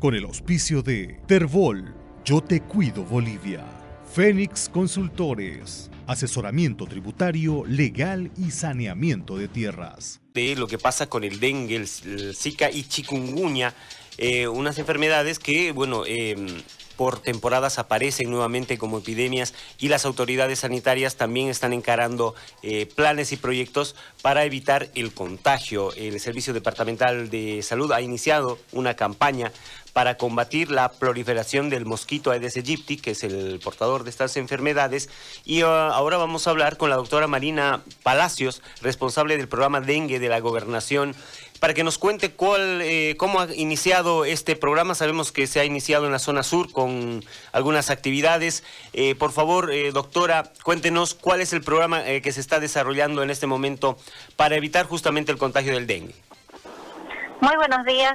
con el auspicio de Terbol, Yo Te Cuido Bolivia, Fénix Consultores, asesoramiento tributario, legal y saneamiento de tierras. De lo que pasa con el dengue, el, Zika y chikungunya, eh, unas enfermedades que, bueno, em, por temporadas aparecen nuevamente como epidemias y las autoridades sanitarias también están encarando eh, planes y proyectos para evitar el contagio. El Servicio Departamental de Salud ha iniciado una campaña para combatir la proliferación del mosquito Aedes aegypti, que es el portador de estas enfermedades. Y ah, ahora vamos a hablar con la doctora Marina Palacios, responsable del programa Dengue de la Gobernación para que nos cuente cuál, eh, cómo ha iniciado este programa. Sabemos que se ha iniciado en la zona sur con algunas actividades. Eh, por favor, eh, doctora, cuéntenos cuál es el programa que se está desarrollando en este momento para evitar justamente el contagio del dengue. Muy buenos días.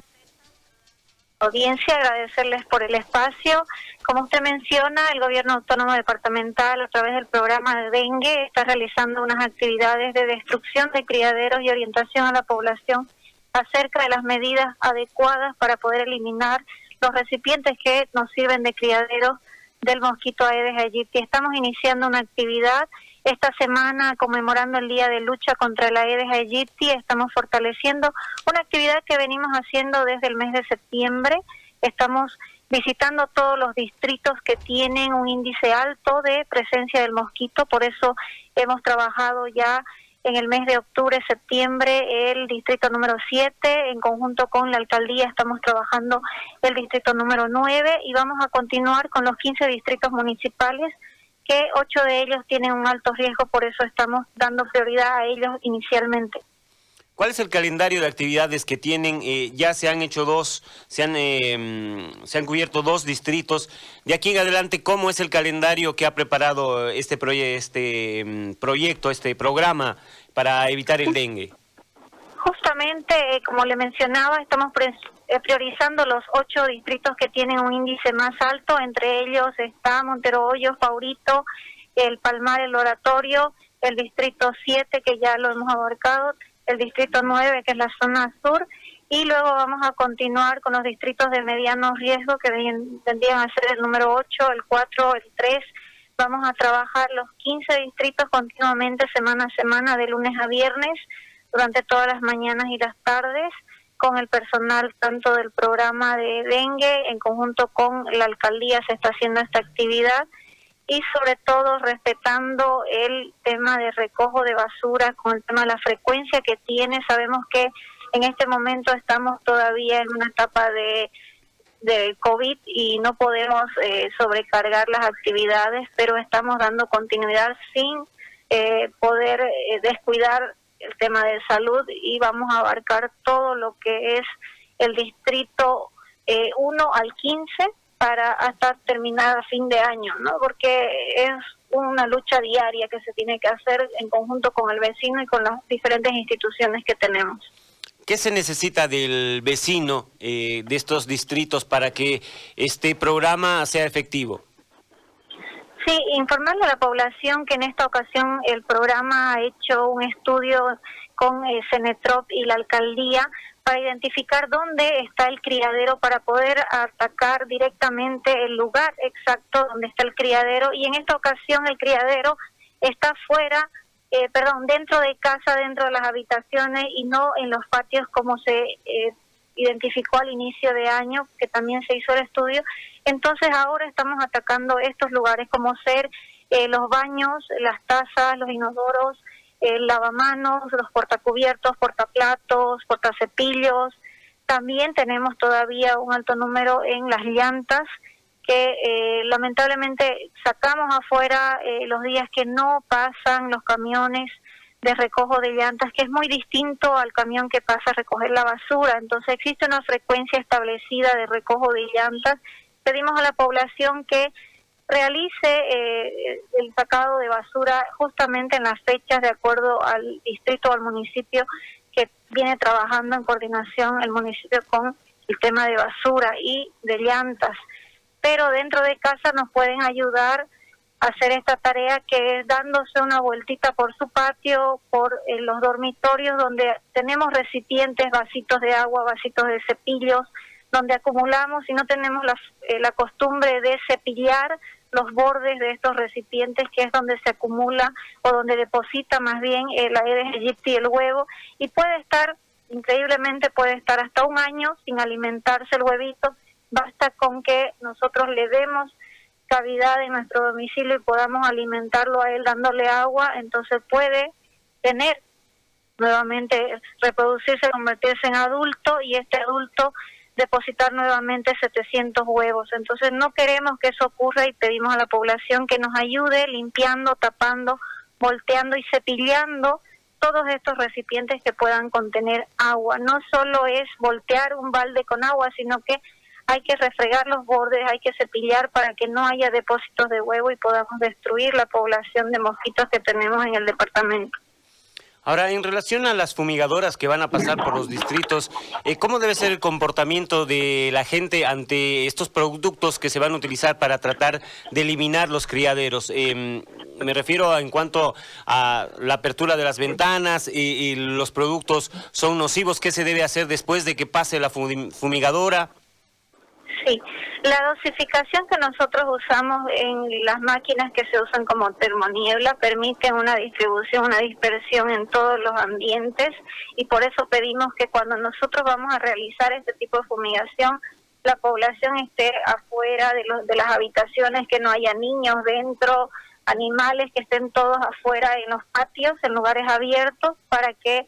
Audiencia, agradecerles por el espacio. Como usted menciona, el Gobierno Autónomo Departamental, a través del programa de dengue, está realizando unas actividades de destrucción de criaderos y orientación a la población acerca de las medidas adecuadas para poder eliminar los recipientes que nos sirven de criadero del mosquito Aedes aegypti. Estamos iniciando una actividad esta semana conmemorando el Día de Lucha contra el Aedes aegypti. Estamos fortaleciendo una actividad que venimos haciendo desde el mes de septiembre. Estamos visitando todos los distritos que tienen un índice alto de presencia del mosquito, por eso hemos trabajado ya en el mes de octubre, septiembre, el distrito número 7, en conjunto con la alcaldía estamos trabajando el distrito número 9 y vamos a continuar con los 15 distritos municipales que ocho de ellos tienen un alto riesgo, por eso estamos dando prioridad a ellos inicialmente. ¿Cuál es el calendario de actividades que tienen? Eh, ya se han hecho dos, se han, eh, se han cubierto dos distritos. De aquí en adelante, ¿cómo es el calendario que ha preparado este, este mm, proyecto, este programa para evitar el dengue? Justamente, eh, como le mencionaba, estamos priorizando los ocho distritos que tienen un índice más alto. Entre ellos está Montero Hoyo, Favorito, el Palmar, el Oratorio, el distrito 7, que ya lo hemos abarcado el distrito 9, que es la zona sur, y luego vamos a continuar con los distritos de mediano riesgo, que tendrían a ser el número 8, el 4, el 3. Vamos a trabajar los 15 distritos continuamente, semana a semana, de lunes a viernes, durante todas las mañanas y las tardes, con el personal tanto del programa de dengue, en conjunto con la alcaldía se está haciendo esta actividad y sobre todo respetando el tema de recojo de basura con el tema de la frecuencia que tiene. Sabemos que en este momento estamos todavía en una etapa de, de COVID y no podemos eh, sobrecargar las actividades, pero estamos dando continuidad sin eh, poder eh, descuidar el tema de salud y vamos a abarcar todo lo que es el distrito 1 al 15 para hasta terminar a fin de año, ¿no? Porque es una lucha diaria que se tiene que hacer en conjunto con el vecino y con las diferentes instituciones que tenemos. ¿Qué se necesita del vecino eh, de estos distritos para que este programa sea efectivo? Sí, informarle a la población que en esta ocasión el programa ha hecho un estudio con Cenetrop y la alcaldía para identificar dónde está el criadero para poder atacar directamente el lugar exacto donde está el criadero y en esta ocasión el criadero está fuera, eh, perdón, dentro de casa, dentro de las habitaciones y no en los patios como se eh, identificó al inicio de año, que también se hizo el estudio. Entonces ahora estamos atacando estos lugares como ser eh, los baños, las tazas, los inodoros, el lavamanos, los portacubiertos, portaplatos, portacepillos. También tenemos todavía un alto número en las llantas que eh, lamentablemente sacamos afuera eh, los días que no pasan los camiones de recojo de llantas, que es muy distinto al camión que pasa a recoger la basura. Entonces existe una frecuencia establecida de recojo de llantas. Pedimos a la población que realice eh, el sacado de basura justamente en las fechas de acuerdo al distrito o al municipio que viene trabajando en coordinación el municipio con el tema de basura y de llantas. Pero dentro de casa nos pueden ayudar a hacer esta tarea que es dándose una vueltita por su patio, por eh, los dormitorios donde tenemos recipientes, vasitos de agua, vasitos de cepillos, donde acumulamos y no tenemos la, eh, la costumbre de cepillar los bordes de estos recipientes que es donde se acumula o donde deposita más bien el Aedes aegypti el huevo. Y puede estar increíblemente puede estar hasta un año sin alimentarse el huevito. Basta con que nosotros le demos cavidad en nuestro domicilio y podamos alimentarlo a él dándole agua. Entonces puede tener nuevamente reproducirse convertirse en adulto y este adulto depositar nuevamente 700 huevos. Entonces no queremos que eso ocurra y pedimos a la población que nos ayude limpiando, tapando, volteando y cepillando todos estos recipientes que puedan contener agua. No solo es voltear un balde con agua, sino que hay que refregar los bordes, hay que cepillar para que no haya depósitos de huevo y podamos destruir la población de mosquitos que tenemos en el departamento. Ahora, en relación a las fumigadoras que van a pasar por los distritos, eh, ¿cómo debe ser el comportamiento de la gente ante estos productos que se van a utilizar para tratar de eliminar los criaderos? Em, me refiero en cuanto a la apertura de las ventanas y, y, los productos son nocivos. ¿Qué se debe hacer después de que pase la fumigadora? Sí, la dosificación que nosotros usamos en las máquinas que se usan como termoniebla permite una distribución, una dispersión en todos los ambientes y por eso pedimos que cuando nosotros vamos a realizar este tipo de fumigación, la población esté afuera de, los, de las habitaciones, que no haya niños dentro, animales que estén todos afuera en los patios, en lugares abiertos, para que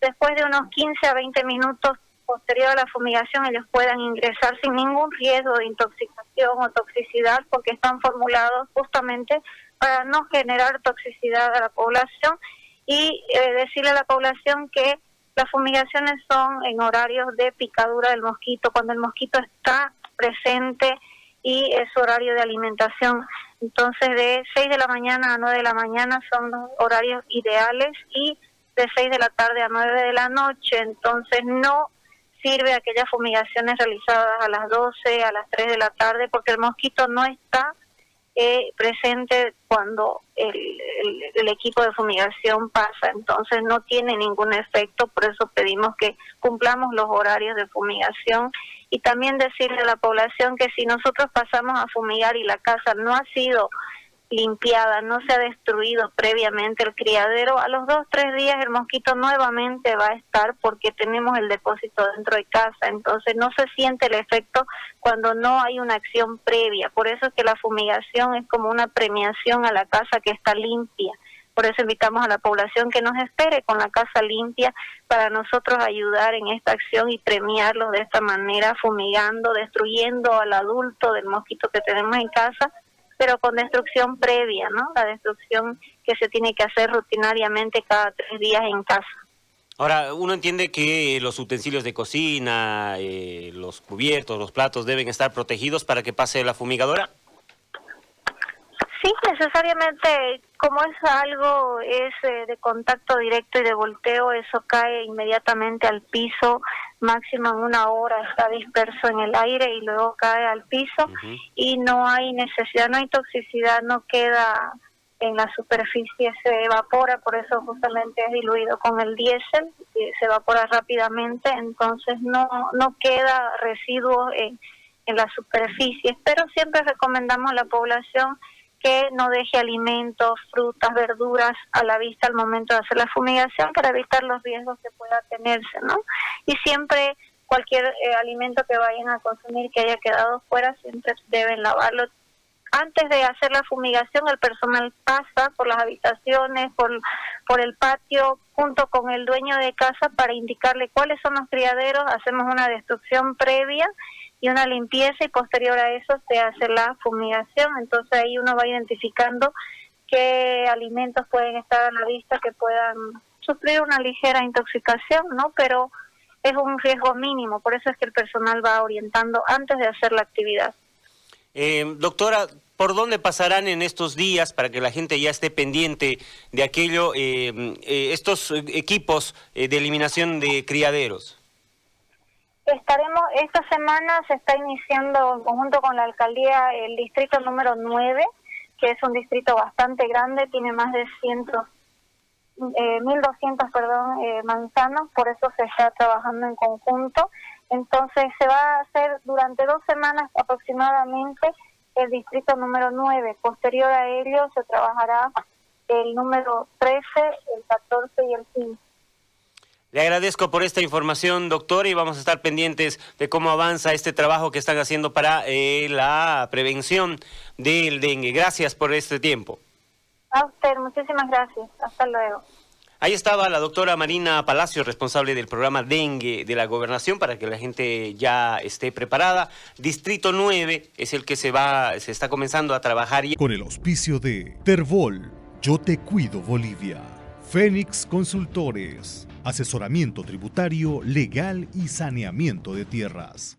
después de unos 15 a 20 minutos posterior a la fumigación ellos puedan ingresar sin ningún riesgo de intoxicación o toxicidad porque están formulados justamente para no generar toxicidad a la población y eh, decirle a la población que las fumigaciones son en horarios de picadura del mosquito, cuando el mosquito está presente y es horario de alimentación. Entonces de 6 de la mañana a 9 de la mañana son los horarios ideales y de 6 de la tarde a 9 de la noche. Entonces no sirve aquellas fumigaciones realizadas a las 12, a las 3 de la tarde, porque el mosquito no está eh, presente cuando el, el, equipo de fumigación pasa, entonces no tiene ningún efecto, por eso pedimos que cumplamos los horarios de fumigación. Y también decirle a la población que si nosotros pasamos a fumigar y la casa no ha sido limpiada, no se ha destruido previamente el criadero, a los dos, tres días el mosquito nuevamente va a estar porque tenemos el depósito dentro de casa, entonces no se siente el efecto cuando no hay una acción previa, por eso es que la fumigación es como una premiación a la casa que está limpia. Por eso invitamos a la población que nos espere con la casa limpia para nosotros ayudar en esta acción y premiarlos de esta manera, fumigando, destruyendo al adulto del mosquito que tenemos en casa pero con destrucción previa, ¿no? La destrucción que se tiene que hacer rutinariamente cada tres días en casa. Ahora, uno entiende que los utensilios de cocina, eh, los cubiertos, los platos deben estar protegidos para que pase la fumigadora. Sí, necesariamente, como es algo es eh, de contacto directo y de volteo, eso cae inmediatamente al piso, máximo en una hora está disperso en el aire y luego cae al piso y no hay necesidad, no hay toxicidad, no queda en la superficie, se evapora, por eso justamente es diluido con el diésel, se evapora rápidamente, entonces no, no queda residuos en, en la superficie, pero siempre recomendamos a la población que no deje alimentos, frutas, verduras a la vista al momento de hacer la fumigación para evitar los riesgos que pueda tenerse, ¿no? Y siempre cualquier eh, alimento que vayan a consumir que haya quedado fuera, siempre deben lavarlo. Antes de hacer la fumigación, el personal pasa por las habitaciones, por, por el patio, junto con el dueño de casa para indicarle cuáles son los criaderos, hacemos una destrucción previa y una limpieza y posterior a eso se hace la fumigación. Entonces ahí uno va identificando qué alimentos pueden estar a la vista que puedan sufrir una ligera intoxicación, ¿no? Pero es un riesgo mínimo, por eso es que el personal va orientando antes de hacer la actividad. Eh, doctora, ¿por dónde pasarán en estos días para que la gente ya esté pendiente de aquello, eh, eh, estos equipos de eliminación de criaderos? Estaremos, esta semana se está iniciando en conjunto con la alcaldía el distrito número 9, que es un distrito bastante grande, tiene más de 100, eh, 1.200 perdón, eh, manzanos, por eso se está trabajando en conjunto Entonces se va a hacer durante dos semanas aproximadamente el distrito número 9. Posterior a ello se trabajará el número 13, el 14 y el 15. Le agradezco por esta información, doctor, y vamos a estar pendientes de cómo avanza este trabajo que están haciendo para eh, la prevención del dengue. Gracias por este tiempo. A usted, muchísimas gracias. Hasta luego. Ahí estaba la doctora Marina Palacio, responsable del programa Dengue de la Gobernación, para que la gente ya esté preparada. Distrito 9 es el que se va, se está comenzando a trabajar. Con el auspicio de Tervol, Yo Te Cuido Bolivia. Fénix Consultores, asesoramiento tributario, legal y saneamiento de tierras.